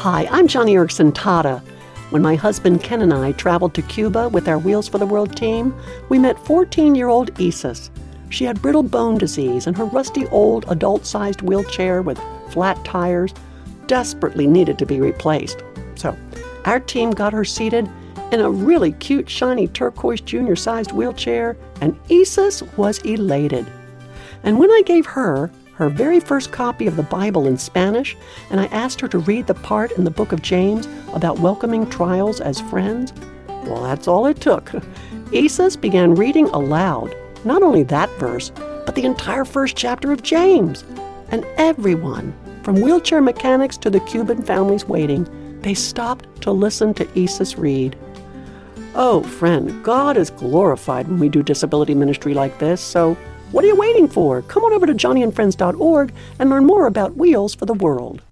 Hi, I'm Joni Eareckson Tada. When my husband Ken and I traveled to Cuba with our Wheels for the World team, we met 14 year old Isis. She had brittle bone disease, and her rusty old adult sized wheelchair with flat tires desperately needed to be replaced. So, our team got her seated in a really cute, shiny turquoise junior sized wheelchair, and Isis was elated. And when I gave her her very first copy of the Bible in Spanish, and I asked her to read the part in the book of James about welcoming trials as friends, well, that's all it took. Isis began reading aloud, not only that verse, but the entire first chapter of James. And everyone, from wheelchair mechanics to the Cuban families waiting, they stopped to listen to Isis read. Oh, friend, God is glorified when we do disability ministry like this, so what are you waiting for? Come on over to joniandfriends.org and learn more about Wheels for the World.